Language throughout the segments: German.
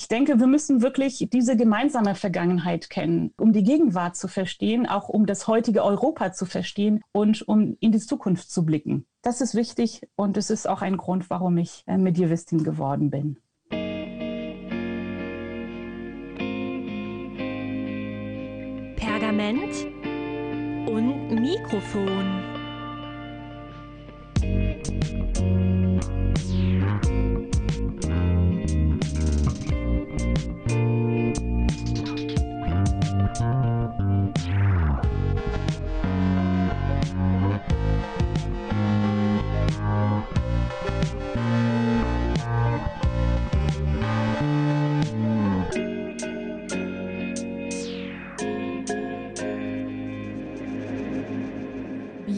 ich denke, wir müssen wirklich diese gemeinsame Vergangenheit kennen, um die Gegenwart zu verstehen, auch um das heutige Europa zu verstehen und um in die Zukunft zu blicken. Das ist wichtig und es ist auch ein Grund, warum ich äh, Medievistin geworden bin. Pergament und Mikrofon.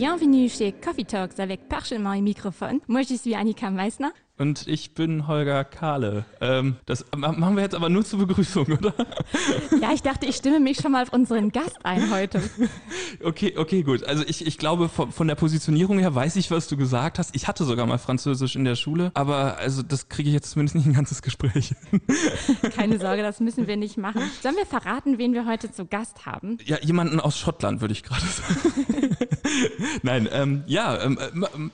Bienvenue chez Coffee Talks avec Parchemin et Microphone. Moi, je suis Annika Meissner. Und ich bin Holger Kahle. Ähm, das machen wir jetzt aber nur zur Begrüßung, oder? Ja, ich dachte, ich stimme mich schon mal auf unseren Gast ein heute. Okay, okay, gut. Also ich, ich glaube, von, von der Positionierung her weiß ich, was du gesagt hast. Ich hatte sogar mal Französisch in der Schule, aber also das kriege ich jetzt zumindest nicht ein ganzes Gespräch. Keine Sorge, das müssen wir nicht machen. Sollen wir verraten, wen wir heute zu Gast haben? Ja, jemanden aus Schottland, würde ich gerade sagen. Nein, ähm, ja, ähm,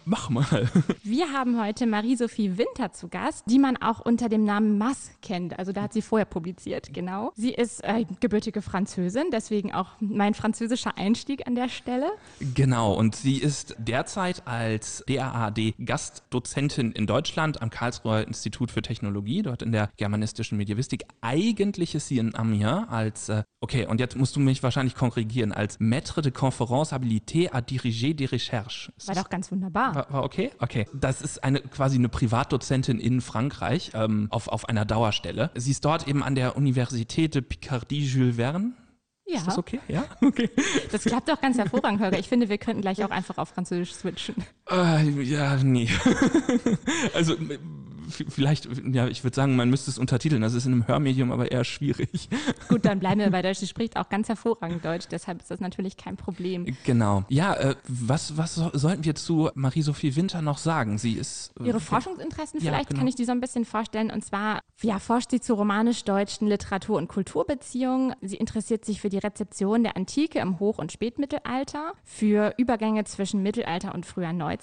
mach mal. Wir haben heute Marie-Sophie Winter zu Gast, die man auch unter dem Namen Mass kennt. Also da hat sie vorher publiziert, genau. Sie ist äh, gebürtige Französin, deswegen auch mein französischer Einstieg an der Stelle. Genau, und sie ist derzeit als DAAD-Gastdozentin in Deutschland am Karlsruher Institut für Technologie, dort in der germanistischen Medievistik. Eigentlich ist sie in Amiens als, äh, okay, und jetzt musst du mich wahrscheinlich korrigieren, als Maître de Conférence Habilité à diriger des recherches. War doch ganz wunderbar. War, war okay? Okay. Das ist eine quasi eine Privat Privatdozentin in Frankreich ähm, auf, auf einer Dauerstelle. Sie ist dort eben an der Universität de Picardie Jules Verne. Ja. Ist das okay? Ja? Okay. Das klappt doch ganz hervorragend, Holger. Ich finde, wir könnten gleich auch einfach auf Französisch switchen. Äh, ja, nee. also vielleicht, ja, ich würde sagen, man müsste es untertiteln. Das ist in einem Hörmedium aber eher schwierig. Gut, dann bleiben wir bei Deutsch. Sie spricht auch ganz hervorragend Deutsch, deshalb ist das natürlich kein Problem. Genau. Ja, äh, was, was sollten wir zu Marie-Sophie Winter noch sagen? Sie ist. Äh, Ihre Forschungsinteressen, ja, vielleicht genau. kann ich die so ein bisschen vorstellen. Und zwar, ja, forscht sie zu romanisch-deutschen Literatur- und Kulturbeziehungen. Sie interessiert sich für die Rezeption der Antike im Hoch- und Spätmittelalter, für Übergänge zwischen Mittelalter und früher Neuzeit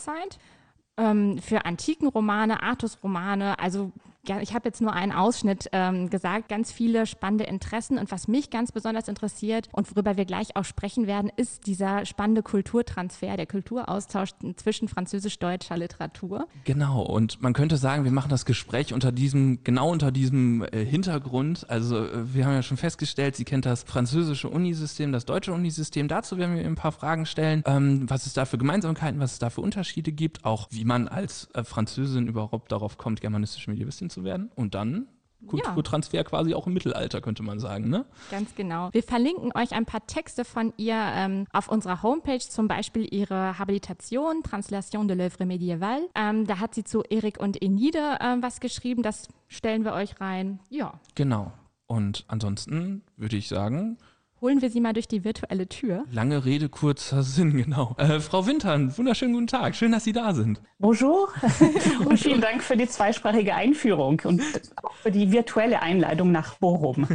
ähm, für Antikenromane, Artusromane, also ich habe jetzt nur einen Ausschnitt ähm, gesagt, ganz viele spannende Interessen. Und was mich ganz besonders interessiert und worüber wir gleich auch sprechen werden, ist dieser spannende Kulturtransfer, der Kulturaustausch zwischen französisch-deutscher Literatur. Genau, und man könnte sagen, wir machen das Gespräch unter diesem, genau unter diesem äh, Hintergrund. Also äh, wir haben ja schon festgestellt, sie kennt das französische Unisystem, das deutsche Unisystem. Dazu werden wir ein paar Fragen stellen, ähm, was es da für Gemeinsamkeiten, was es da für Unterschiede gibt, auch wie man als äh, Französin überhaupt darauf kommt, germanistische Medievistin zu werden. Und dann Kulturtransfer ja. quasi auch im Mittelalter, könnte man sagen, ne? Ganz genau. Wir verlinken euch ein paar Texte von ihr ähm, auf unserer Homepage, zum Beispiel ihre Habilitation, Translation de l'œuvre médiévale. Ähm, da hat sie zu Erik und Enide äh, was geschrieben, das stellen wir euch rein. Ja. Genau. Und ansonsten würde ich sagen, Holen wir Sie mal durch die virtuelle Tür. Lange Rede, kurzer Sinn, genau. Äh, Frau Wintern, wunderschönen guten Tag. Schön, dass Sie da sind. Bonjour und vielen Dank für die zweisprachige Einführung und auch für die virtuelle Einleitung nach Bochum.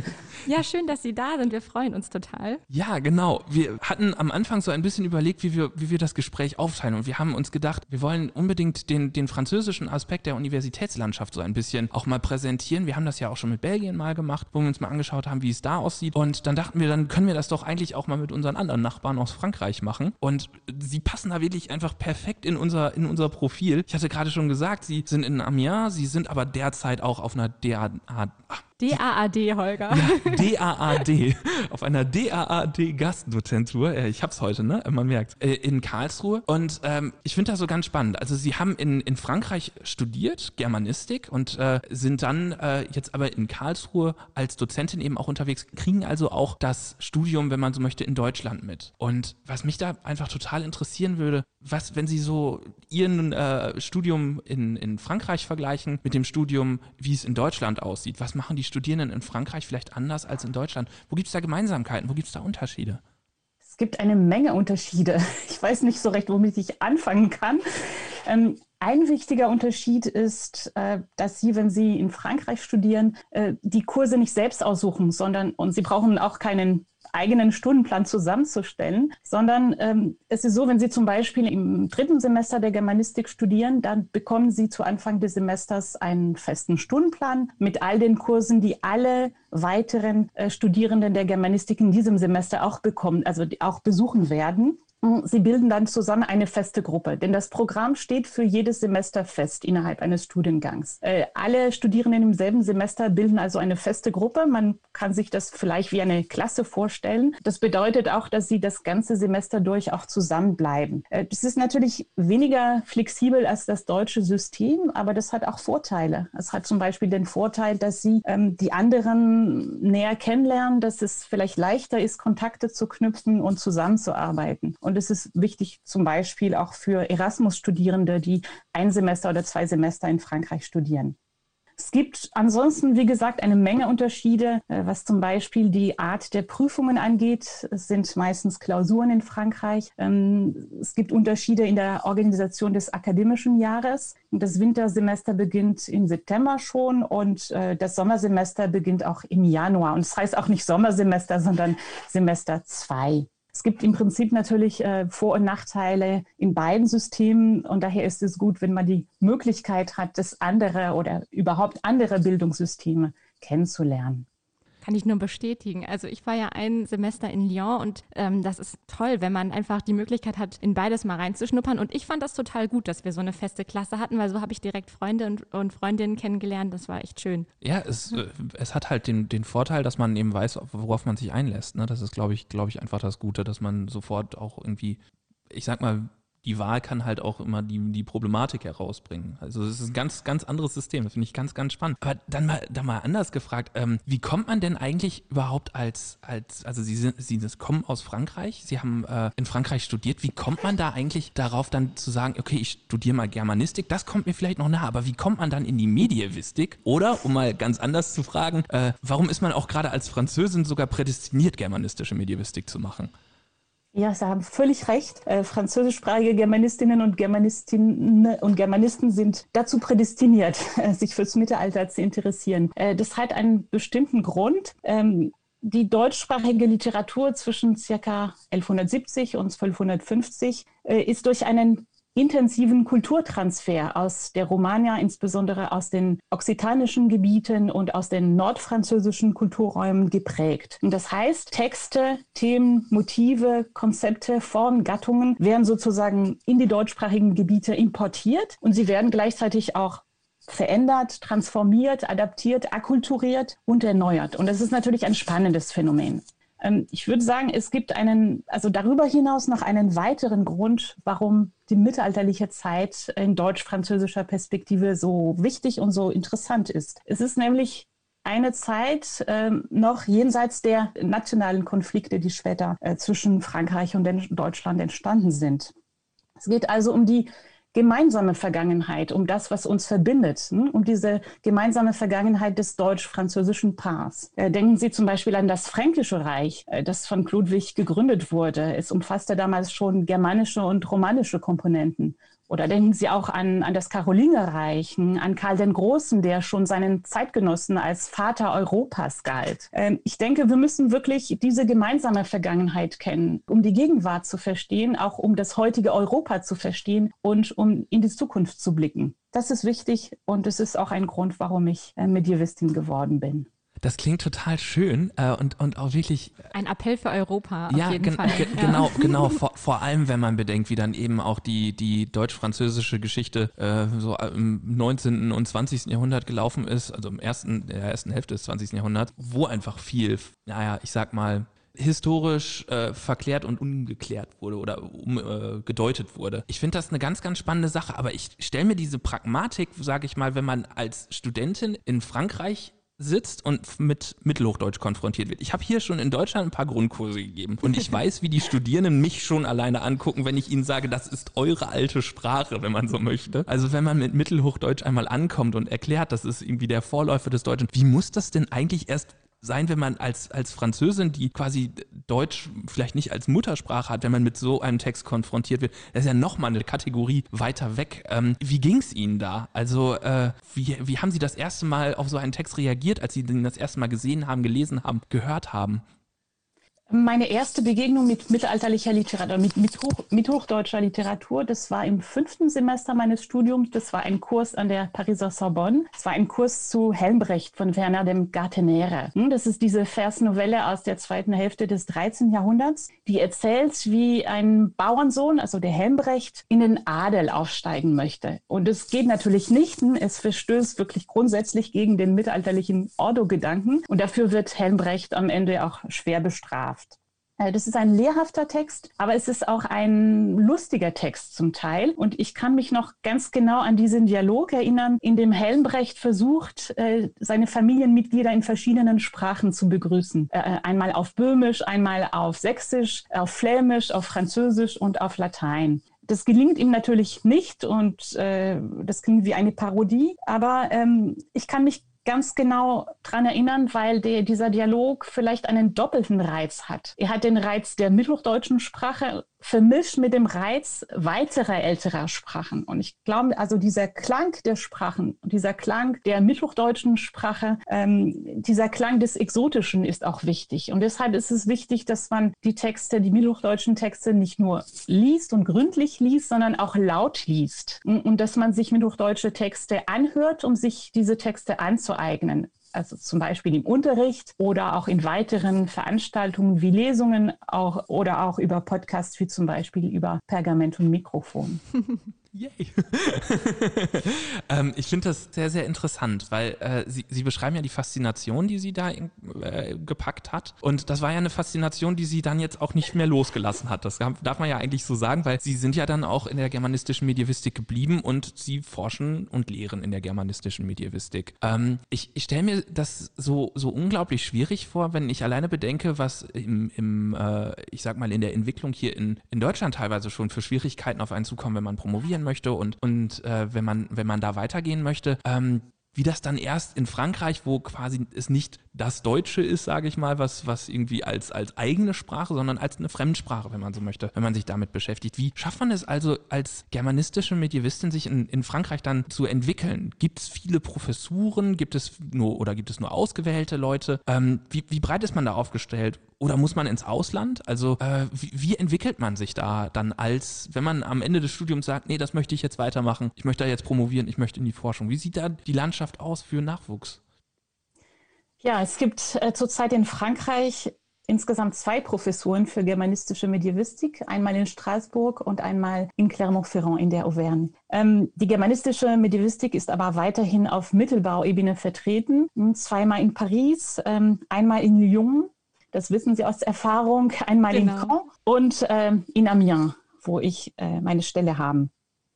Ja, schön, dass Sie da sind. Wir freuen uns total. Ja, genau. Wir hatten am Anfang so ein bisschen überlegt, wie wir, wie wir das Gespräch aufteilen. Und wir haben uns gedacht, wir wollen unbedingt den, den französischen Aspekt der Universitätslandschaft so ein bisschen auch mal präsentieren. Wir haben das ja auch schon mit Belgien mal gemacht, wo wir uns mal angeschaut haben, wie es da aussieht. Und dann dachten wir, dann können wir das doch eigentlich auch mal mit unseren anderen Nachbarn aus Frankreich machen. Und sie passen da wirklich einfach perfekt in unser, in unser Profil. Ich hatte gerade schon gesagt, sie sind in Amiens, sie sind aber derzeit auch auf einer DA, DAAD, Holger. Ja, DAAD. Auf einer DAAD-Gastdozentur. Ich hab's heute, ne? Man merkt. Äh, in Karlsruhe. Und ähm, ich finde das so ganz spannend. Also sie haben in, in Frankreich studiert, Germanistik, und äh, sind dann äh, jetzt aber in Karlsruhe als Dozentin eben auch unterwegs, kriegen also auch das Studium, wenn man so möchte, in Deutschland mit. Und was mich da einfach total interessieren würde, was, wenn Sie so Ihren äh, Studium in, in Frankreich vergleichen mit dem Studium, wie es in Deutschland aussieht, was machen die Studierenden in Frankreich vielleicht anders als in Deutschland? Wo gibt es da Gemeinsamkeiten? Wo gibt es da Unterschiede? Es gibt eine Menge Unterschiede. Ich weiß nicht so recht, womit ich anfangen kann. Ähm, Ein wichtiger Unterschied ist, äh, dass Sie, wenn Sie in Frankreich studieren, äh, die Kurse nicht selbst aussuchen, sondern und Sie brauchen auch keinen eigenen Stundenplan zusammenzustellen, sondern ähm, es ist so, wenn Sie zum Beispiel im dritten Semester der Germanistik studieren, dann bekommen Sie zu Anfang des Semesters einen festen Stundenplan mit all den Kursen, die alle weiteren äh, Studierenden der Germanistik in diesem Semester auch bekommen, also auch besuchen werden. Sie bilden dann zusammen eine feste Gruppe, denn das Programm steht für jedes Semester fest innerhalb eines Studiengangs. Äh, alle Studierenden im selben Semester bilden also eine feste Gruppe. Man kann sich das vielleicht wie eine Klasse vorstellen. Das bedeutet auch, dass sie das ganze Semester durch auch zusammenbleiben. Äh, das ist natürlich weniger flexibel als das deutsche System, aber das hat auch Vorteile. Es hat zum Beispiel den Vorteil, dass sie ähm, die anderen näher kennenlernen, dass es vielleicht leichter ist, Kontakte zu knüpfen und zusammenzuarbeiten. Und es ist wichtig zum Beispiel auch für Erasmus-Studierende, die ein Semester oder zwei Semester in Frankreich studieren. Es gibt ansonsten, wie gesagt, eine Menge Unterschiede, äh, was zum Beispiel die Art der Prüfungen angeht. Es sind meistens Klausuren in Frankreich. Ähm, es gibt Unterschiede in der Organisation des akademischen Jahres. Das Wintersemester beginnt im September schon und äh, das Sommersemester beginnt auch im Januar. Und es das heißt auch nicht Sommersemester, sondern Semester 2. Es gibt im Prinzip natürlich äh, Vor- und Nachteile in beiden Systemen und daher ist es gut, wenn man die Möglichkeit hat, das andere oder überhaupt andere Bildungssysteme kennenzulernen. Kann ich nur bestätigen. Also ich war ja ein Semester in Lyon und ähm, das ist toll, wenn man einfach die Möglichkeit hat, in beides mal reinzuschnuppern. Und ich fand das total gut, dass wir so eine feste Klasse hatten, weil so habe ich direkt Freunde und, und, Freundinnen kennengelernt. Das war echt schön. Ja, es, äh, es hat halt den, den Vorteil, dass man eben weiß, worauf man sich einlässt. Ne? Das ist, glaube ich, glaube ich, einfach das Gute, dass man sofort auch irgendwie, ich sag mal, die Wahl kann halt auch immer die, die Problematik herausbringen. Also es ist ein ganz, ganz anderes System. Das finde ich ganz, ganz spannend. Aber dann mal, dann mal anders gefragt, ähm, wie kommt man denn eigentlich überhaupt als, als also Sie, sind, Sie kommen aus Frankreich, Sie haben äh, in Frankreich studiert. Wie kommt man da eigentlich darauf dann zu sagen, okay, ich studiere mal Germanistik, das kommt mir vielleicht noch nahe, aber wie kommt man dann in die Medievistik? Oder, um mal ganz anders zu fragen, äh, warum ist man auch gerade als Französin sogar prädestiniert, germanistische Medievistik zu machen? Ja, Sie haben völlig recht. Äh, französischsprachige Germanistinnen und Germanistinnen und Germanisten sind dazu prädestiniert, sich fürs Mittelalter zu interessieren. Äh, das hat einen bestimmten Grund. Ähm, die deutschsprachige Literatur zwischen ca. 1170 und 1250 äh, ist durch einen intensiven Kulturtransfer aus der Romagna, insbesondere aus den okzitanischen Gebieten und aus den nordfranzösischen Kulturräumen geprägt. Und das heißt, Texte, Themen, Motive, Konzepte, Formen, Gattungen werden sozusagen in die deutschsprachigen Gebiete importiert und sie werden gleichzeitig auch verändert, transformiert, adaptiert, akkulturiert und erneuert. Und das ist natürlich ein spannendes Phänomen. Ähm, ich würde sagen, es gibt einen, also darüber hinaus noch einen weiteren Grund, warum die mittelalterliche Zeit in deutsch-französischer Perspektive so wichtig und so interessant ist. Es ist nämlich eine Zeit äh, noch jenseits der nationalen Konflikte, die später äh, zwischen Frankreich und Deutschland entstanden sind. Es geht also um die gemeinsame Vergangenheit, um das, was uns verbindet, hm? um diese gemeinsame Vergangenheit des deutsch-französischen Paars. Äh, denken Sie zum Beispiel an das Fränkische Reich, äh, das von Ludwig gegründet wurde. Es umfasste damals schon germanische und romanische Komponenten. Oder denken Sie auch an, an das Karolingerreich, an Karl den Großen, der schon seinen Zeitgenossen als Vater Europas galt. Ähm, ich denke, wir müssen wirklich diese gemeinsame Vergangenheit kennen, um die Gegenwart zu verstehen, auch um das heutige Europa zu verstehen und um in die Zukunft zu blicken. Das ist wichtig und es ist auch ein Grund, warum ich äh, Medievistin geworden bin. Das klingt total schön äh, und, und auch wirklich. Ein Appell für Europa. Ja, gen Fall. Ge ja. genau, genau. Vor, vor allem, wenn man bedenkt, wie dann eben auch die, die deutsch-französische Geschichte äh, so im 19. und 20. Jahrhundert gelaufen ist, also im ersten, der ersten Hälfte des 20. Jahrhunderts, wo einfach viel, naja, ich sag mal, historisch äh, verklärt und ungeklärt wurde oder um, äh, gedeutet wurde. Ich finde das eine ganz, ganz spannende Sache, aber ich stelle mir diese Pragmatik, sage ich mal, wenn man als Studentin in Frankreich sitzt und mit Mittelhochdeutsch konfrontiert wird. Ich habe hier schon in Deutschland ein paar Grundkurse gegeben und ich weiß, wie die Studierenden mich schon alleine angucken, wenn ich ihnen sage, das ist eure alte Sprache, wenn man so möchte. Also wenn man mit Mittelhochdeutsch einmal ankommt und erklärt, das ist irgendwie der Vorläufer des Deutschen, wie muss das denn eigentlich erst sein, wenn man als, als Französin, die quasi Deutsch vielleicht nicht als Muttersprache hat, wenn man mit so einem Text konfrontiert wird? Das ist ja nochmal eine Kategorie weiter weg. Ähm, wie ging es Ihnen da? Also, äh, wie, wie haben Sie das erste Mal auf so einen Text reagiert, als Sie den das erste Mal gesehen haben, gelesen haben, gehört haben? Meine erste Begegnung mit mittelalterlicher Literatur, mit, mit, Hoch, mit, hochdeutscher Literatur, das war im fünften Semester meines Studiums. Das war ein Kurs an der Pariser Sorbonne. Es war ein Kurs zu Helmbrecht von Werner dem Gartenere. Hm, das ist diese Versnovelle aus der zweiten Hälfte des 13. Jahrhunderts, die erzählt, wie ein Bauernsohn, also der Helmbrecht, in den Adel aufsteigen möchte. Und es geht natürlich nicht. Hm, es verstößt wirklich grundsätzlich gegen den mittelalterlichen Ordo-Gedanken. Und dafür wird Helmbrecht am Ende auch schwer bestraft. Äh, das ist ein lehrhafter Text, aber es ist auch ein lustiger Text zum Teil. Und ich kann mich noch ganz genau an diesen Dialog erinnern, in dem Helmbrecht versucht, äh, seine Familienmitglieder in verschiedenen Sprachen zu begrüßen. Äh, einmal auf Böhmisch, einmal auf Sächsisch, auf Flämisch, auf Französisch und auf Latein. Das gelingt ihm natürlich nicht und äh, das klingt wie eine Parodie, aber ähm, ich kann mich ganz genau daran erinnern, weil der, dieser Dialog vielleicht einen doppelten Reiz hat. Er hat den Reiz der mittelhochdeutschen Sprache vermischt mit dem Reiz weiterer älterer Sprachen. Und ich glaube, also dieser Klang der Sprachen, dieser Klang der mittelhochdeutschen Sprache, ähm, dieser Klang des Exotischen ist auch wichtig. Und deshalb ist es wichtig, dass man die Texte, die mittelhochdeutschen Texte nicht nur liest und gründlich liest, sondern auch laut liest. Und, und dass man sich mittelhochdeutsche Texte anhört, um sich diese Texte anzueignen also zum Beispiel im Unterricht oder auch in weiteren Veranstaltungen wie Lesungen auch, oder auch über Podcasts wie zum Beispiel über Pergament und Mikrofon. Yay. ähm, ich finde das sehr, sehr interessant, weil äh, Sie, Sie beschreiben ja die Faszination, die sie da in, äh, gepackt hat. Und das war ja eine Faszination, die sie dann jetzt auch nicht mehr losgelassen hat. Das darf man ja eigentlich so sagen, weil Sie sind ja dann auch in der germanistischen Medievistik geblieben und Sie forschen und lehren in der germanistischen Medievistik. Ähm, ich ich stelle mir das so, so unglaublich schwierig vor, wenn ich alleine bedenke, was im, im äh, ich sag mal, in der Entwicklung hier in, in Deutschland teilweise schon für Schwierigkeiten auf einen zukommen, wenn man promovieren möchte und, und äh, wenn, man, wenn man da weitergehen möchte. Ähm, wie das dann erst in Frankreich, wo quasi es nicht das Deutsche ist, sage ich mal, was, was irgendwie als, als eigene Sprache, sondern als eine Fremdsprache, wenn man so möchte, wenn man sich damit beschäftigt. Wie schafft man es also als germanistische Medievistin, sich in, in Frankreich dann zu entwickeln? Gibt es viele Professuren? Gibt es nur oder gibt es nur ausgewählte Leute? Ähm, wie, wie breit ist man da aufgestellt? Oder muss man ins Ausland? Also äh, wie, wie, entwickelt man sich da dann als, wenn man am Ende des Studiums sagt, nee, das möchte ich jetzt weitermachen, ich möchte da jetzt promovieren, ich möchte in die Forschung. Wie sieht da die Landschaft aus für Nachwuchs? Ja, es gibt äh, zurzeit in Frankreich insgesamt zwei Professuren für germanistische Medievistik, einmal in Straßburg und einmal in Clermont-Ferrand in der Auvergne. Ähm, die germanistische Medievistik ist aber weiterhin auf Mittelbauebene vertreten, zweimal in Paris, ähm, einmal in Lyon das wissen Sie aus Erfahrung, einmal genau. in Caen und äh, in Amiens, wo ich äh, meine Stelle habe.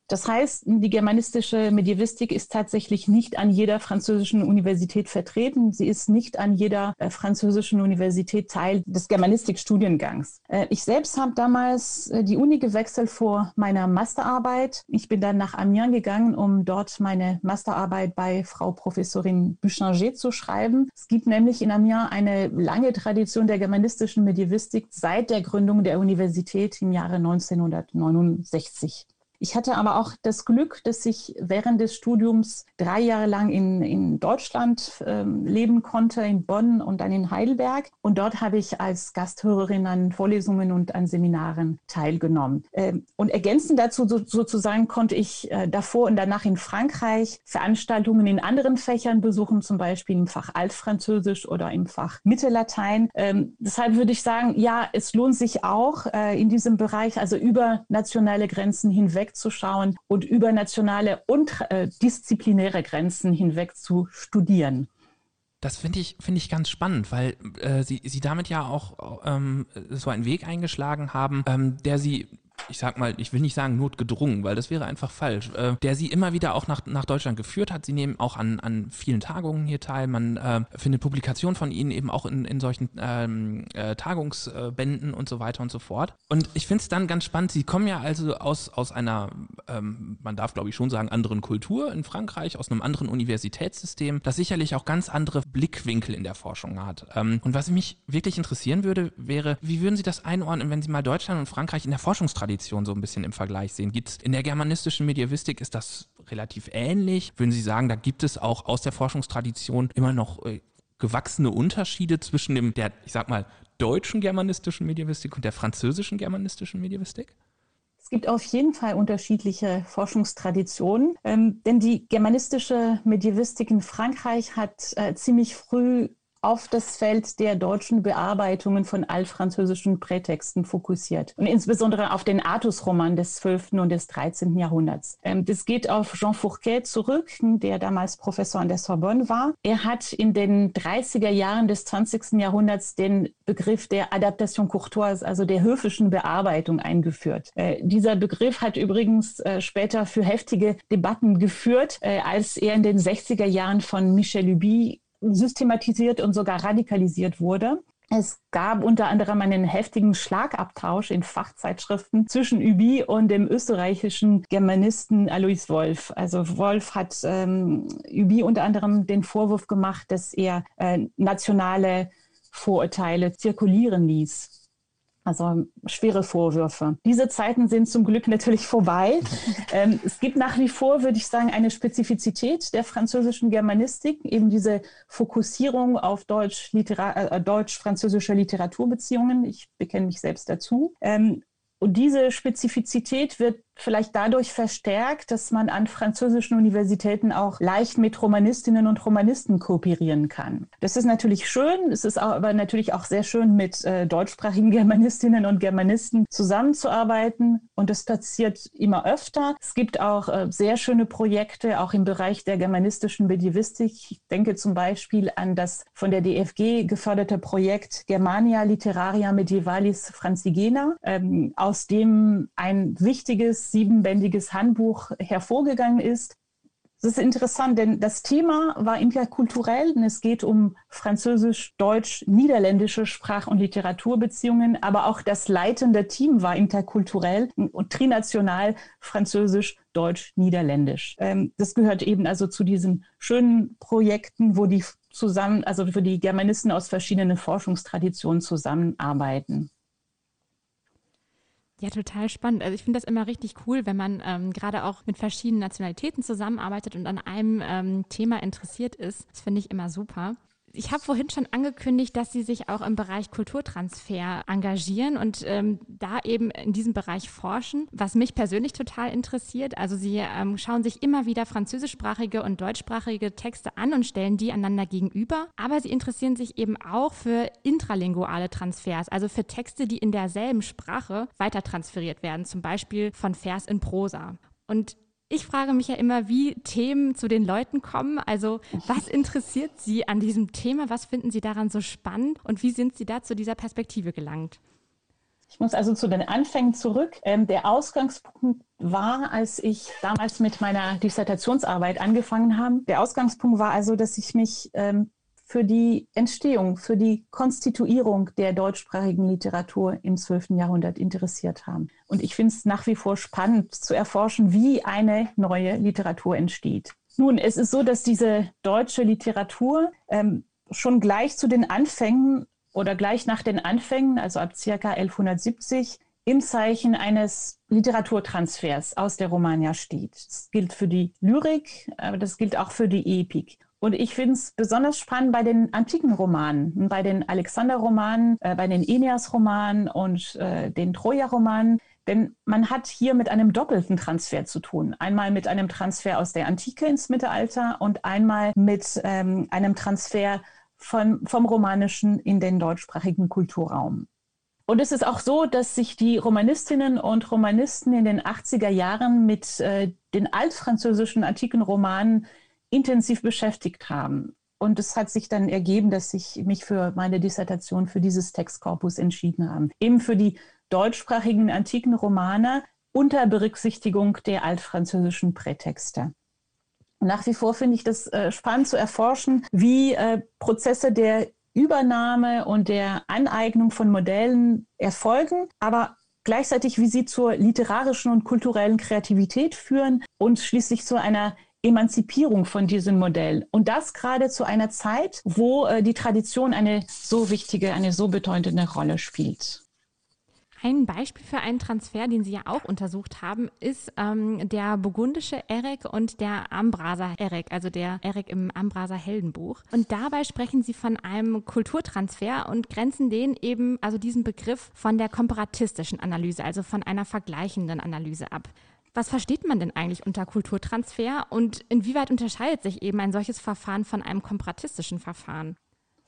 Das heißt, die germanistische Medievistik ist tatsächlich nicht an jeder französischen Universität vertreten. Sie ist nicht an jeder äh, französischen Universität Teil des Germanistikstudiengangs. Äh, ich selbst habe damals äh, die Uni gewechselt vor meiner Masterarbeit. Ich bin dann nach Amiens gegangen, um dort meine Masterarbeit bei Frau Professorin Buchanger zu schreiben. Es gibt nämlich in Amiens eine lange Tradition der germanistischen Medievistik seit der Gründung der Universität im Jahre 1969. Ich hatte aber auch das Glück, dass ich während des Studiums drei Jahre lang in, in Deutschland äh, leben konnte, in Bonn und dann in Heidelberg. Und dort habe ich als Gasthörerin an Vorlesungen und an Seminaren teilgenommen. Äh, und ergänzend dazu so, sozusagen konnte ich äh, davor und danach in Frankreich Veranstaltungen in anderen Fächern besuchen, zum Beispiel im Fach Altfranzösisch oder im Fach Mittellatein. Ähm, deshalb würde ich sagen, ja, es lohnt sich auch äh, in diesem Bereich, also über nationale Grenzen hinweg, hinwegzuschauen und über nationale und äh, disziplinäre Grenzen hinweg zu studieren. Das finde ich, finde ich ganz spannend, weil äh, sie, sie damit ja auch ähm, so einen Weg eingeschlagen haben, ähm, der sie ich sag mal, ich will nicht sagen notgedrungen, weil das wäre einfach falsch, äh, der sie immer wieder auch nach, nach Deutschland geführt hat. Sie nehmen auch an, an vielen Tagungen hier teil. Man äh, findet Publikationen von ihnen eben auch in, in solchen ähm, äh, Tagungsbänden und so weiter und so fort. Und ich finde es dann ganz spannend, sie kommen ja also aus, aus einer, ähm, man darf glaube ich schon sagen, anderen Kultur in Frankreich, aus einem anderen Universitätssystem, das sicherlich auch ganz andere Blickwinkel in der Forschung hat. Ähm, und was mich wirklich interessieren würde, wäre, wie würden Sie das einordnen, wenn Sie mal Deutschland und Frankreich in der Forschungstradition so ein bisschen im Vergleich sehen? Gibt's in der germanistischen Medievistik ist das relativ ähnlich? Würden Sie sagen, da gibt es auch aus der Forschungstradition immer noch äh, gewachsene Unterschiede zwischen dem, der, ich sag mal, deutschen germanistischen Medievistik und der französischen germanistischen Medievistik? Es gibt auf jeden Fall unterschiedliche Forschungstraditionen, ähm, denn die germanistische Medievistik in Frankreich hat äh, ziemlich früh auf das Feld der deutschen Bearbeitungen von altfranzösischen Prätexten fokussiert und insbesondere auf den Artus-Roman des 12. und des 13. Jahrhunderts. Ähm, das geht auf Jean Fourquet zurück, der damals Professor an der Sorbonne war. Er hat in den 30er Jahren des 20. Jahrhunderts den Begriff der Adaptation courtoise, also der höfischen Bearbeitung eingeführt. Äh, dieser Begriff hat übrigens äh, später für heftige Debatten geführt, äh, als er in den 60er Jahren von Michel Luby systematisiert und sogar radikalisiert wurde. Es gab unter anderem einen heftigen Schlagabtausch in Fachzeitschriften zwischen Ubi und dem österreichischen Germanisten Alois Wolf. Also Wolf hat ähm, Ubi unter anderem den Vorwurf gemacht, dass er äh, nationale Vorurteile zirkulieren ließ. Also schwere Vorwürfe. Diese Zeiten sind zum Glück natürlich vorbei. ähm, es gibt nach wie vor, würde ich sagen, eine Spezifizität der französischen Germanistik, eben diese Fokussierung auf Deutsch, äh, deutsch-französische Literaturbeziehungen. Ich bekenne mich selbst dazu. Ähm, und diese Spezifizität wird vielleicht dadurch verstärkt, dass man an französischen Universitäten auch leicht mit Romanistinnen und Romanisten kooperieren kann. Das ist natürlich schön, es ist aber natürlich auch sehr schön, mit äh, deutschsprachigen Germanistinnen und Germanisten zusammenzuarbeiten und das passiert immer öfter. Es gibt auch äh, sehr schöne Projekte, auch im Bereich der germanistischen Medievistik. Ich denke zum Beispiel an das von der DFG geförderte Projekt Germania Literaria Medievalis Francigena, ähm, aus dem ein wichtiges siebenbändiges Handbuch hervorgegangen ist. Das ist interessant, denn das Thema war interkulturell und es geht um französisch, deutsch, niederländische Sprach- und Literaturbeziehungen, aber auch das leitende Team war interkulturell und trinational französisch, deutsch, niederländisch. Ähm, das gehört eben also zu diesen schönen Projekten, wo die zusammen, also für die Germanisten aus verschiedenen Forschungstraditionen zusammenarbeiten. Ja, total spannend. Also ich finde das immer richtig cool, wenn man ähm, gerade auch mit verschiedenen Nationalitäten zusammenarbeitet und an einem ähm, Thema interessiert ist. Das finde ich immer super. Ich habe vorhin schon angekündigt, dass Sie sich auch im Bereich Kulturtransfer engagieren und ähm, da eben in diesem Bereich forschen, was mich persönlich total interessiert. Also Sie ähm, schauen sich immer wieder französischsprachige und deutschsprachige Texte an und stellen die einander gegenüber. Aber Sie interessieren sich eben auch für intralinguale Transfers, also für Texte, die in derselben Sprache weiter transferiert werden, zum Beispiel von Vers in Prosa. Und ich frage mich ja immer, wie Themen zu den Leuten kommen. Also was interessiert Sie an diesem Thema? Was finden Sie daran so spannend? Und wie sind Sie da zu dieser Perspektive gelangt? Ich muss also zu den Anfängen zurück. Ähm, der Ausgangspunkt war, als ich damals mit meiner Dissertationsarbeit angefangen habe. Der Ausgangspunkt war also, dass ich mich ähm, für die Entstehung, für die Konstituierung der deutschsprachigen Literatur im 12. Jahrhundert interessiert haben. Und ich finde es nach wie vor spannend zu erforschen, wie eine neue Literatur entsteht. Nun, es ist so, dass diese deutsche Literatur ähm, schon gleich zu den Anfängen oder gleich nach den Anfängen, also ab circa 1170, im Zeichen eines Literaturtransfers aus der Romagna steht. Das gilt für die Lyrik, aber das gilt auch für die Epik. Und ich finde es besonders spannend bei den antiken Romanen, bei den Alexander-Romanen, äh, bei den Aeneas-Romanen und äh, den Troja-Romanen. Denn man hat hier mit einem doppelten Transfer zu tun. Einmal mit einem Transfer aus der Antike ins Mittelalter und einmal mit ähm, einem Transfer von, vom Romanischen in den deutschsprachigen Kulturraum. Und es ist auch so, dass sich die Romanistinnen und Romanisten in den 80er Jahren mit äh, den altfranzösischen antiken Romanen intensiv beschäftigt haben. Und es hat sich dann ergeben, dass ich mich für meine Dissertation für dieses Textkorpus entschieden habe. Eben für die deutschsprachigen antiken Romane unter Berücksichtigung der altfranzösischen Prätexte. Nach wie vor finde ich das äh, spannend zu erforschen, wie äh, Prozesse der Übernahme und der Aneignung von Modellen erfolgen, aber gleichzeitig wie sie zur literarischen und kulturellen Kreativität führen und schließlich zu einer Emanzipierung von diesem Modell. Und das gerade zu einer Zeit, wo äh, die Tradition eine so wichtige, eine so bedeutende Rolle spielt. Ein Beispiel für einen Transfer, den Sie ja auch untersucht haben, ist ähm, der burgundische Erik und der Ambraser Erik, also der Erik im Ambraser Heldenbuch. Und dabei sprechen Sie von einem Kulturtransfer und grenzen den eben, also diesen Begriff von der komparatistischen Analyse, also von einer vergleichenden Analyse ab. Was versteht man denn eigentlich unter Kulturtransfer und inwieweit unterscheidet sich eben ein solches Verfahren von einem komparatistischen Verfahren?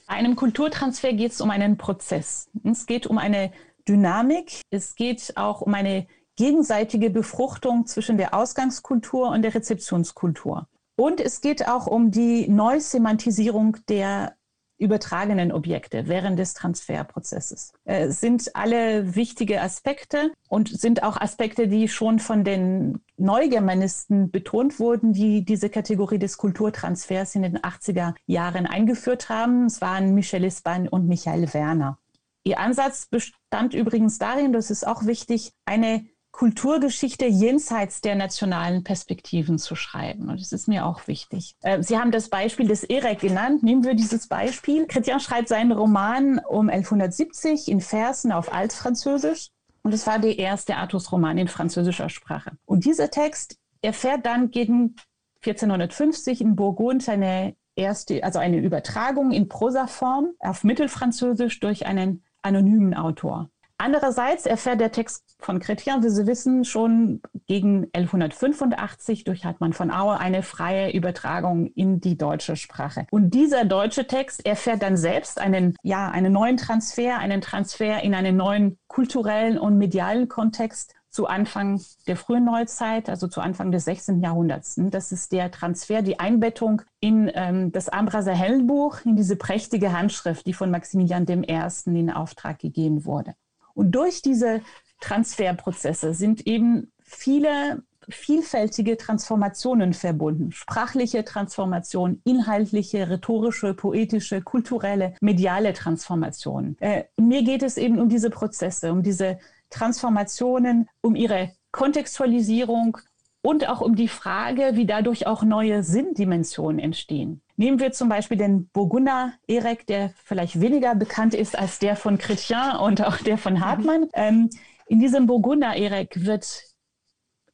Bei einem Kulturtransfer geht es um einen Prozess. Es geht um eine Dynamik. Es geht auch um eine gegenseitige Befruchtung zwischen der Ausgangskultur und der Rezeptionskultur. Und es geht auch um die Neusemantisierung der übertragenen Objekte während des Transferprozesses. Es äh, sind alle wichtige Aspekte und sind auch Aspekte, die schon von den Neugermanisten betont wurden, die diese Kategorie des Kulturtransfers in den 80er Jahren eingeführt haben. Es waren Michel Espan und Michael Werner. Ihr Ansatz bestand übrigens darin, das ist auch wichtig, eine Kulturgeschichte jenseits der nationalen Perspektiven zu schreiben. Und das ist mir auch wichtig. Äh, Sie haben das Beispiel des Erek genannt. Nehmen wir dieses Beispiel. Chrétien schreibt seinen Roman um 1170 in Versen auf Altfranzösisch. Und es war der erste Artus-Roman in französischer Sprache. Und dieser Text erfährt dann gegen 1450 in Burgund eine erste, also eine Übertragung in Prosaform auf Mittelfranzösisch durch einen anonymen Autor. Andererseits erfährt der Text von Chrétien, wie Sie wissen, schon gegen 1185 durch Hartmann von Aue eine freie Übertragung in die deutsche Sprache. Und dieser deutsche Text erfährt dann selbst einen, ja, einen neuen Transfer, einen Transfer in einen neuen kulturellen und medialen Kontext zu Anfang der frühen Neuzeit, also zu Anfang des 16. Jahrhunderts. Das ist der Transfer, die Einbettung in ähm, das Ambraser Hellenbuch, in diese prächtige Handschrift, die von Maximilian I. in Auftrag gegeben wurde. Und durch diese Transferprozesse sind eben viele vielfältige Transformationen verbunden. Sprachliche Transformation, inhaltliche, rhetorische, poetische, kulturelle, mediale Transformation. Äh, mir geht es eben um diese Prozesse, um diese Transformationen, um ihre Kontextualisierung und auch um die Frage, wie dadurch auch neue Sinndimensionen entstehen. Nehmen wir zum Beispiel den Burgunder Erek, der vielleicht weniger bekannt ist als der von Chrétien und auch der von Hartmann. Mhm. Ähm, in diesem Burgunder Erek wird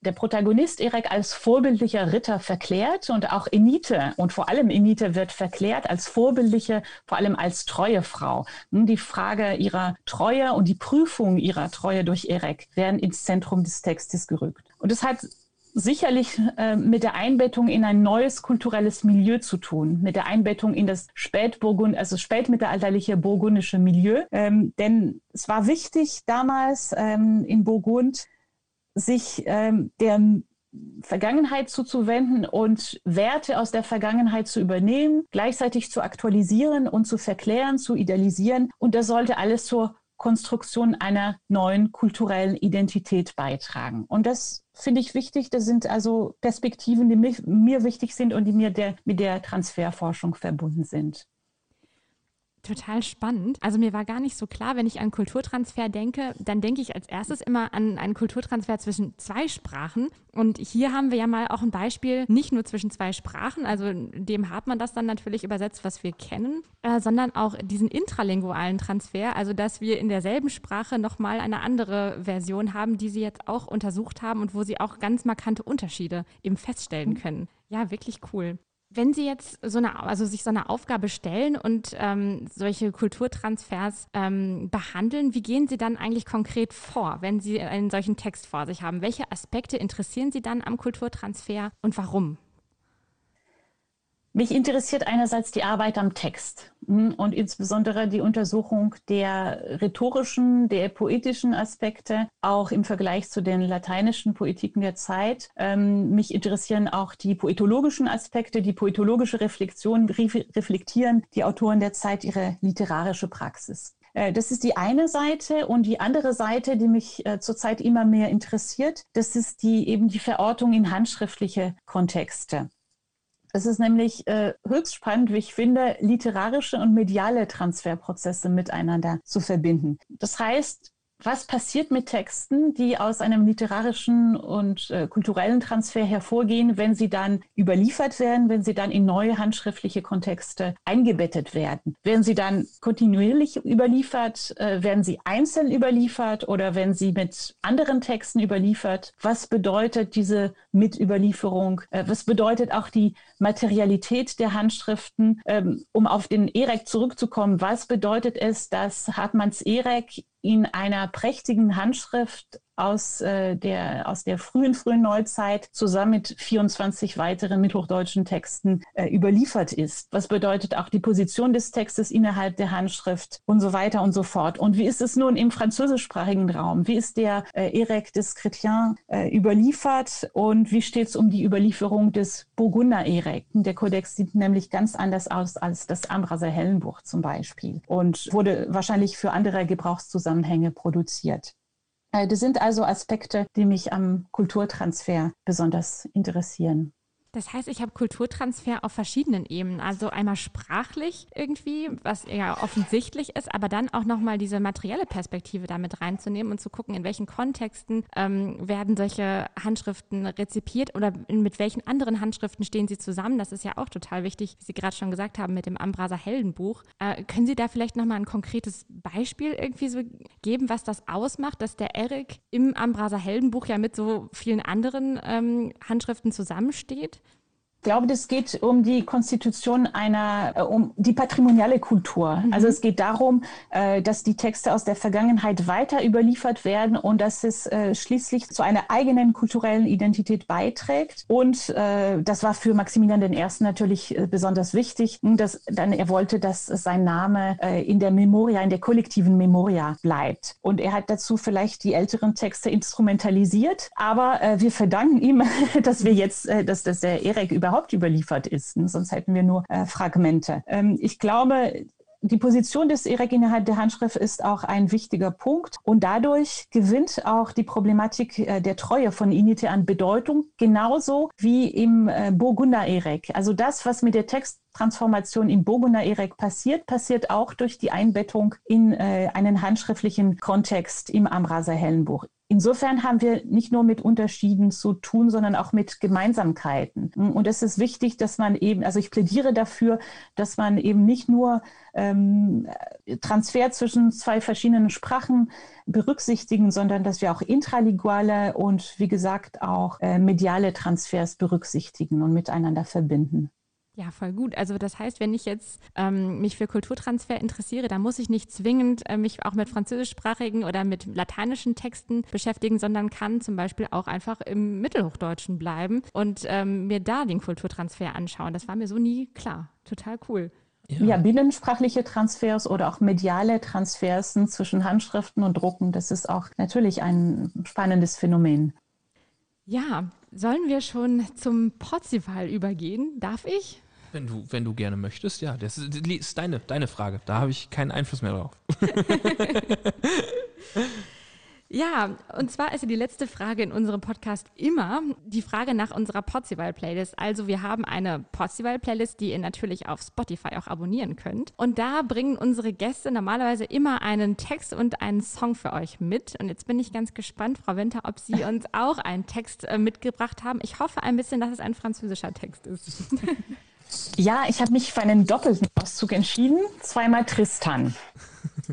der Protagonist Erek als vorbildlicher Ritter verklärt und auch Enite und vor allem Enite wird verklärt als vorbildliche, vor allem als treue Frau. Die Frage ihrer Treue und die Prüfung ihrer Treue durch Erek werden ins Zentrum des Textes gerückt. Und es hat sicherlich äh, mit der Einbettung in ein neues kulturelles Milieu zu tun, mit der Einbettung in das Spätburgund, also spätmittelalterliche burgundische Milieu. Ähm, denn es war wichtig damals ähm, in Burgund, sich ähm, der Vergangenheit zuzuwenden und Werte aus der Vergangenheit zu übernehmen, gleichzeitig zu aktualisieren und zu verklären, zu idealisieren. Und das sollte alles zur Konstruktion einer neuen kulturellen Identität beitragen. Und das finde ich wichtig. Das sind also Perspektiven, die mir, mir wichtig sind und die mir der, mit der Transferforschung verbunden sind. Total spannend. Also mir war gar nicht so klar, wenn ich an Kulturtransfer denke, dann denke ich als erstes immer an einen Kulturtransfer zwischen zwei Sprachen. Und hier haben wir ja mal auch ein Beispiel, nicht nur zwischen zwei Sprachen, also dem hat man das dann natürlich übersetzt, was wir kennen, äh, sondern auch diesen intralingualen Transfer, also dass wir in derselben Sprache nochmal eine andere Version haben, die Sie jetzt auch untersucht haben und wo Sie auch ganz markante Unterschiede eben feststellen können. Ja, wirklich cool. Wenn Sie jetzt so eine, also sich so eine Aufgabe stellen und ähm, solche Kulturtransfers ähm, behandeln, wie gehen Sie dann eigentlich konkret vor, wenn Sie einen solchen Text vor sich haben? Welche Aspekte interessieren Sie dann am Kulturtransfer und warum? Mich interessiert einerseits die Arbeit am Text und insbesondere die Untersuchung der rhetorischen, der poetischen Aspekte, auch im Vergleich zu den lateinischen Poetiken der Zeit. Ähm, mich interessieren auch die poetologischen Aspekte, die poetologische Reflexion, reflektieren die Autoren der Zeit ihre literarische Praxis. Äh, das ist die eine Seite und die andere Seite, die mich äh, zurzeit immer mehr interessiert, das ist die eben die Verortung in handschriftliche Kontexte. Es ist nämlich äh, höchst spannend, wie ich finde, literarische und mediale Transferprozesse miteinander zu verbinden. Das heißt, was passiert mit Texten, die aus einem literarischen und äh, kulturellen Transfer hervorgehen, wenn sie dann überliefert werden, wenn sie dann in neue handschriftliche Kontexte eingebettet werden? Werden sie dann kontinuierlich überliefert? Äh, werden sie einzeln überliefert oder werden sie mit anderen Texten überliefert? Was bedeutet diese Mitüberlieferung? Äh, was bedeutet auch die Materialität der Handschriften? Ähm, um auf den Erek zurückzukommen, was bedeutet es, dass Hartmanns Erek in einer prächtigen Handschrift aus, äh, der, aus der frühen, frühen Neuzeit zusammen mit 24 weiteren mittelhochdeutschen Texten äh, überliefert ist. Was bedeutet auch die Position des Textes innerhalb der Handschrift und so weiter und so fort. Und wie ist es nun im französischsprachigen Raum? Wie ist der äh, Erec des Chrétien äh, überliefert und wie steht es um die Überlieferung des Burgunder Erec? Der Kodex sieht nämlich ganz anders aus als das Ambraser Hellenbuch zum Beispiel und wurde wahrscheinlich für andere Gebrauchszusammenhänge produziert. Äh, das sind also Aspekte, die mich am Kulturtransfer besonders interessieren. Das heißt, ich habe Kulturtransfer auf verschiedenen Ebenen. Also einmal sprachlich irgendwie, was ja offensichtlich ist, aber dann auch nochmal diese materielle Perspektive damit reinzunehmen und zu gucken, in welchen Kontexten ähm, werden solche Handschriften rezipiert oder mit welchen anderen Handschriften stehen sie zusammen. Das ist ja auch total wichtig, wie Sie gerade schon gesagt haben, mit dem Ambraser Heldenbuch. Äh, können Sie da vielleicht nochmal ein konkretes Beispiel irgendwie so geben, was das ausmacht, dass der Erik im Ambraser Heldenbuch ja mit so vielen anderen ähm, Handschriften zusammensteht? Ich glaube, das geht um die Konstitution einer, äh, um die patrimoniale Kultur. Mhm. Also es geht darum, äh, dass die Texte aus der Vergangenheit weiter überliefert werden und dass es äh, schließlich zu einer eigenen kulturellen Identität beiträgt. Und das war für Maximilian I. natürlich besonders wichtig, dass dann er wollte, dass sein Name in der Memoria, in der kollektiven Memoria bleibt. Und er hat dazu vielleicht die älteren Texte instrumentalisiert, aber wir verdanken ihm, dass wir jetzt, dass, dass der Erik überhaupt überhaupt überliefert ist. Ne? Sonst hätten wir nur äh, Fragmente. Ähm, ich glaube, die Position des EREC innerhalb der Handschrift ist auch ein wichtiger Punkt und dadurch gewinnt auch die Problematik äh, der Treue von Inite an Bedeutung, genauso wie im äh, Burgunder EREC. Also das, was mit der Texttransformation im Burgunder EREC passiert, passiert auch durch die Einbettung in äh, einen handschriftlichen Kontext im Amraser Hellenbuch. Insofern haben wir nicht nur mit Unterschieden zu tun, sondern auch mit Gemeinsamkeiten. Und es ist wichtig, dass man eben, also ich plädiere dafür, dass man eben nicht nur ähm, Transfer zwischen zwei verschiedenen Sprachen berücksichtigen, sondern dass wir auch intralinguale und wie gesagt auch äh, mediale Transfers berücksichtigen und miteinander verbinden. Ja, voll gut. Also das heißt, wenn ich jetzt ähm, mich für Kulturtransfer interessiere, dann muss ich nicht zwingend äh, mich auch mit französischsprachigen oder mit lateinischen Texten beschäftigen, sondern kann zum Beispiel auch einfach im Mittelhochdeutschen bleiben und ähm, mir da den Kulturtransfer anschauen. Das war mir so nie klar. Total cool. Ja. ja, binnensprachliche Transfers oder auch mediale Transfers zwischen Handschriften und Drucken, das ist auch natürlich ein spannendes Phänomen. Ja, sollen wir schon zum Porzival übergehen? Darf ich? Wenn du, wenn du gerne möchtest, ja. Das ist deine, deine Frage. Da habe ich keinen Einfluss mehr drauf. Ja, und zwar ist ja die letzte Frage in unserem Podcast immer die Frage nach unserer Potzival-Playlist. Also wir haben eine Potzival-Playlist, die ihr natürlich auf Spotify auch abonnieren könnt. Und da bringen unsere Gäste normalerweise immer einen Text und einen Song für euch mit. Und jetzt bin ich ganz gespannt, Frau Winter, ob Sie uns auch einen Text äh, mitgebracht haben. Ich hoffe ein bisschen, dass es ein französischer Text ist. Ja, ich habe mich für einen doppelten Auszug entschieden. Zweimal Tristan.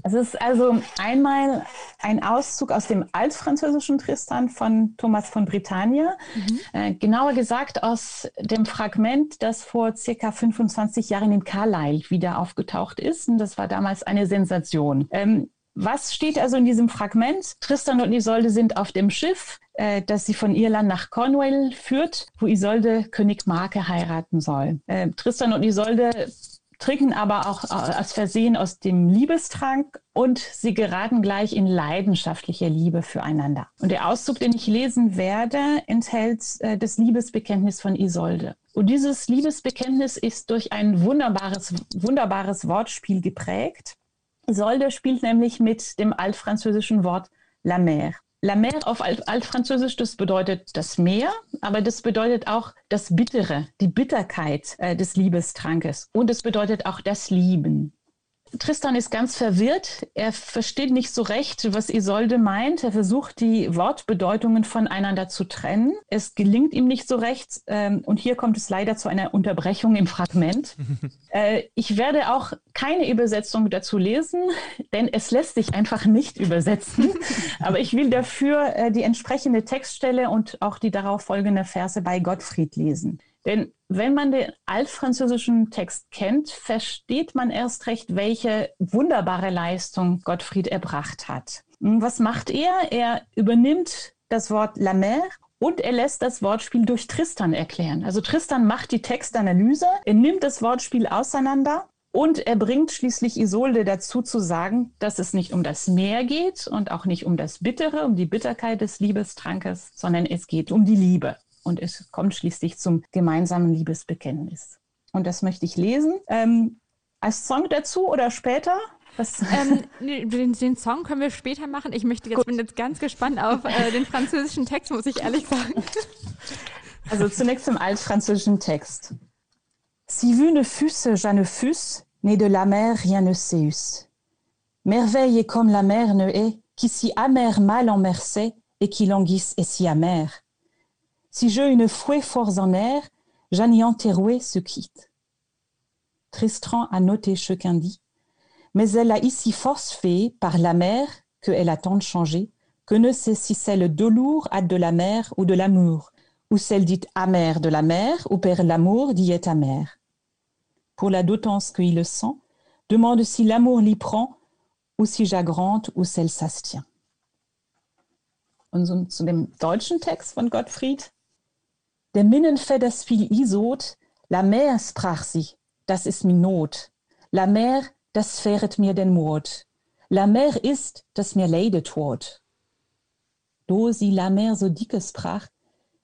Es ist also einmal ein Auszug aus dem altfranzösischen Tristan von Thomas von Britannia. Mhm. Äh, genauer gesagt aus dem Fragment, das vor circa 25 Jahren in Carlisle wieder aufgetaucht ist. Und das war damals eine Sensation. Ähm, was steht also in diesem Fragment? Tristan und Isolde sind auf dem Schiff, äh, das sie von Irland nach Cornwall führt, wo Isolde König Marke heiraten soll. Äh, Tristan und Isolde trinken aber auch äh, aus Versehen aus dem Liebestrank und sie geraten gleich in leidenschaftliche Liebe füreinander. Und der Auszug, den ich lesen werde, enthält äh, das Liebesbekenntnis von Isolde. Und dieses Liebesbekenntnis ist durch ein wunderbares, wunderbares Wortspiel geprägt. Isolde spielt nämlich mit dem altfranzösischen Wort la mer. La mer auf Altfranzösisch, das bedeutet das Meer, aber das bedeutet auch das Bittere, die Bitterkeit äh, des Liebestrankes. Und es bedeutet auch das Lieben. Tristan ist ganz verwirrt. Er versteht nicht so recht, was Isolde meint. Er versucht, die Wortbedeutungen voneinander zu trennen. Es gelingt ihm nicht so recht. Ähm, und hier kommt es leider zu einer Unterbrechung im Fragment. Äh, ich werde auch keine Übersetzung dazu lesen, denn es lässt sich einfach nicht übersetzen. Aber ich will dafür äh, die entsprechende Textstelle und auch die darauf folgende Verse bei Gottfried lesen. Denn wenn man den altfranzösischen Text kennt, versteht man erst recht, welche wunderbare Leistung Gottfried erbracht hat. Was macht er? Er übernimmt das Wort la mer und er lässt das Wortspiel durch Tristan erklären. Also Tristan macht die Textanalyse, er nimmt das Wortspiel auseinander und er bringt schließlich Isolde dazu zu sagen, dass es nicht um das Meer geht und auch nicht um das Bittere, um die Bitterkeit des Liebestrankes, sondern es geht um die Liebe und es kommt schließlich zum gemeinsamen Liebesbekenntnis. Und das möchte ich lesen. Ähm, als Song dazu oder später? Ähm, den, den, Song können wir später machen. Ich möchte jetzt, bin jetzt ganz gespannt auf äh, den französischen Text, muss ich ehrlich sagen. Also zunächst zum altfranzösischen Text. Si vu ne fusse, ja ne fusse, né de la mer rien ne seus. Merveille est comme la mer ne est, qui si amère mal en mercé, et qui languisse est si amère. Si je une fouet forts en air, j'anéantiroué se quitte. Tristran a noté ce qu'un dit, mais elle a ici force fait par la mer que elle a tant changé, que ne sait si celle de lourd a de la mer ou de l'amour, ou celle dite amère de la mer, ou père l'amour d'y est amère. Pour la dotance qu'il le sent, demande si l'amour l'y prend, ou si jagrante, ou celle s'astient. Und dem deutschen Text von Gottfried. Der Minnenfeders fiel Isot, la mer sprach sie, das ist mi Not. La mer, das fähret mir den Mord. La mer ist, das mir leide tot. Do sie la mer so dicke sprach,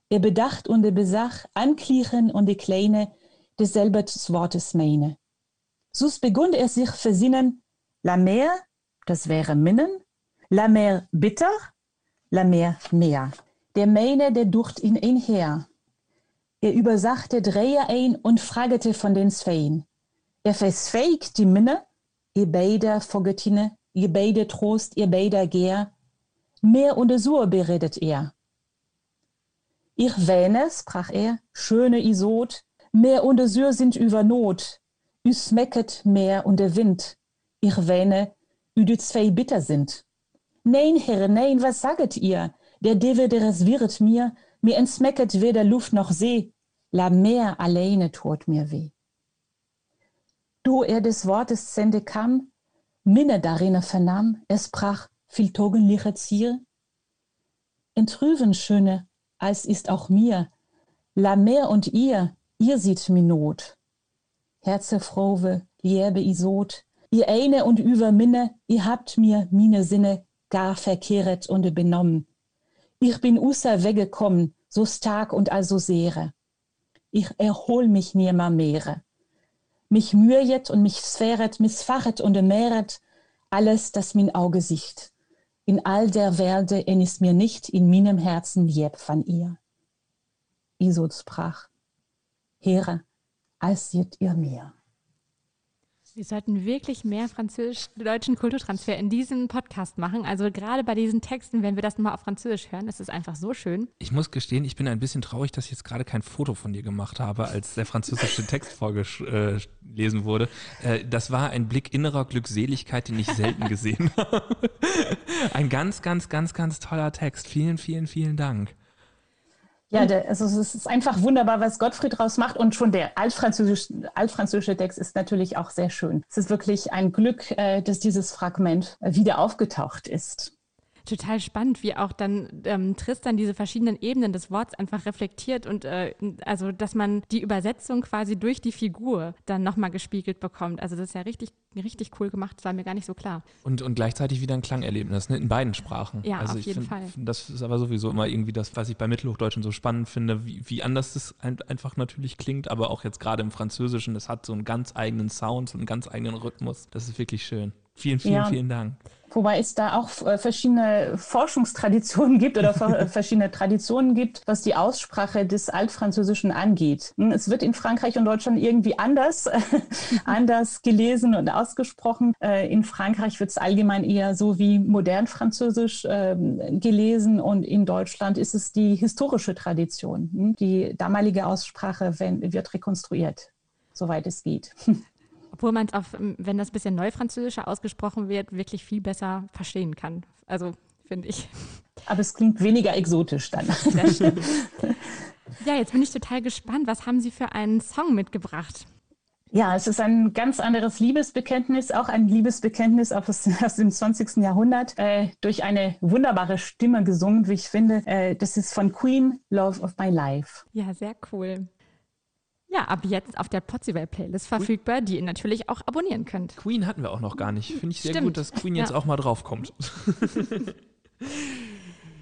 er bedacht und er besach, anklichen und die Kleine, desselbe des Wortes meine. Sus begund er sich versinnen, la mer, das wäre Minnen, la mer bitter, la mer mehr. Der meine, der ducht ihn einher. Er übersachte Dreher ein und fragete von den Svein. Er versfeigt die Minne, ihr beider Fogetine, ihr beide Trost, ihr beider Gehr. Mehr und Sur beredet er. Ich wähne, sprach er, schöne Isot, mehr und Sur sind über Not. Ü smecket mehr und der Wind. Ich wähne, ü de zwei bitter sind. Nein, Herr, nein, was saget ihr? Der Dewe, der es wird mir, mir entsmecket weder Luft noch See, la Meer alleine tut mir weh. Du er des Wortes Sende kam, Minne darin vernahm, es brach viel togenliche Zier. Entrüven schöne, als ist auch mir, la Meer und ihr, ihr sieht mi Not. Herzefrowe, liebe Isot, ihr eine und über Minne, ihr habt mir mine Sinne gar verkehret und benommen ich bin usser weggekommen, so stark und also sehre. Ich erhol mich nimmer mehr. Mich mühet und mich sphäret, missfachet und mehret alles, das min Auge sieht. In all der Werde en ist mir nicht in meinem Herzen lieb von ihr. Isot sprach, Heere, als seht ihr mir. Wir sollten wirklich mehr französisch-deutschen Kulturtransfer in diesem Podcast machen. Also gerade bei diesen Texten, wenn wir das mal auf Französisch hören, ist einfach so schön. Ich muss gestehen, ich bin ein bisschen traurig, dass ich jetzt gerade kein Foto von dir gemacht habe, als der französische Text vorgelesen wurde. Äh, das war ein Blick innerer Glückseligkeit, den ich selten gesehen habe. Ein ganz, ganz, ganz, ganz toller Text. Vielen, vielen, vielen Dank. Ja, der, also es ist einfach wunderbar, was Gottfried daraus macht. Und schon der altfranzösische, altfranzösische Text ist natürlich auch sehr schön. Es ist wirklich ein Glück, äh, dass dieses Fragment wieder aufgetaucht ist total spannend, wie auch dann ähm, Tristan diese verschiedenen Ebenen des Worts einfach reflektiert und äh, also, dass man die Übersetzung quasi durch die Figur dann nochmal gespiegelt bekommt. Also das ist ja richtig, richtig cool gemacht, das war mir gar nicht so klar. Und, und gleichzeitig wieder ein Klangerlebnis, ne? in beiden Sprachen. Ja, also auf jeden find, Fall. Das ist aber sowieso immer irgendwie das, was ich bei Mittelhochdeutschen so spannend finde, wie, wie anders das einfach natürlich klingt, aber auch jetzt gerade im Französischen, das hat so einen ganz eigenen Sound, so einen ganz eigenen Rhythmus. Das ist wirklich schön. Vielen, vielen, ja. vielen Dank. Wobei es da auch äh, verschiedene Forschungstraditionen gibt oder verschiedene Traditionen gibt, was die Aussprache des Altfranzösischen angeht. Hm, es wird in Frankreich und Deutschland irgendwie anders, anders gelesen und ausgesprochen. Äh, in Frankreich wird es allgemein eher so wie modern Französisch ähm, gelesen und in Deutschland ist es die historische Tradition. Hm, die damalige Aussprache wird rekonstruiert, soweit es geht. obwohl man es auch, wenn das bisschen Neufranzösischer ausgesprochen wird, wirklich viel besser verstehen kann. Also finde ich. Aber es klingt weniger exotisch dann. ja, jetzt bin ich total gespannt. Was haben Sie für einen Song mitgebracht? Ja, es ist ein ganz anderes Liebesbekenntnis, auch ein Liebesbekenntnis aus, aus dem 20. Jahrhundert, äh, durch eine wunderbare Stimme gesungen, wie ich finde. Äh, das ist von Queen, Love of My Life. Ja, sehr cool. Ja, ab jetzt auf der Potzival-Playlist verfügbar, die ihr natürlich auch abonnieren könnt. Queen hatten wir auch noch gar nicht. Finde ich sehr Stimmt. gut, dass Queen jetzt ja. auch mal draufkommt.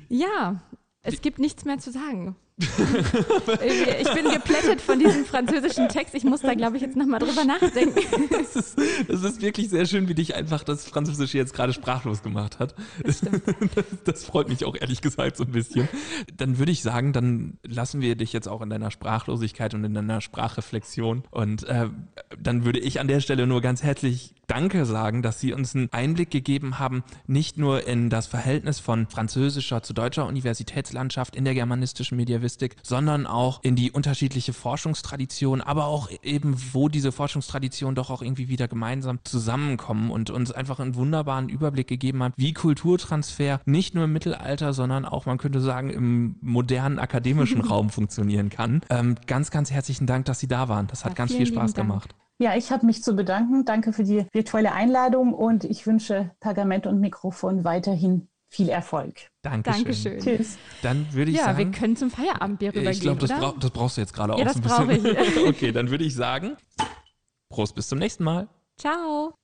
ja, es gibt nichts mehr zu sagen. ich bin geplättet von diesem französischen Text. Ich muss da, glaube ich, jetzt nochmal drüber nachdenken. Das ist, das ist, wirklich sehr schön, wie dich einfach das Französische jetzt gerade sprachlos gemacht hat. Das, das, das, freut mich auch ehrlich gesagt so ein bisschen. Dann würde ich sagen, dann lassen wir dich jetzt auch in deiner Sprachlosigkeit und in deiner Sprachreflexion. Und äh, dann würde ich an der Stelle nur ganz herzlich Danke sagen, dass Sie uns einen Einblick gegeben haben, nicht nur in das Verhältnis von französischer zu deutscher Universitätslandschaft in der germanistischen Mediavistik, sondern auch in die unterschiedliche Forschungstradition, aber auch eben, wo diese Forschungstraditionen doch auch irgendwie wieder gemeinsam zusammenkommen und uns einfach einen wunderbaren Überblick gegeben haben, wie Kulturtransfer nicht nur im Mittelalter, sondern auch, man könnte sagen, im modernen akademischen Raum funktionieren kann. Ähm, ganz, ganz herzlichen Dank, dass Sie da waren. Das hat ja, ganz viel Spaß gemacht. Ja, ich habe mich zu bedanken. Danke für die virtuelle Einladung und ich wünsche Pergament und Mikrofon weiterhin viel Erfolg. Dankeschön. Dankeschön. Tschüss. Dann würde ich ja, sagen. Ja, wir können zum Feierabendbier rübergehen. Ich glaube, das, bra das, brauchst du jetzt gerade ja, auch so ein bisschen. Ich. okay, dann würde ich sagen, Prost, bis zum nächsten Mal. Ciao.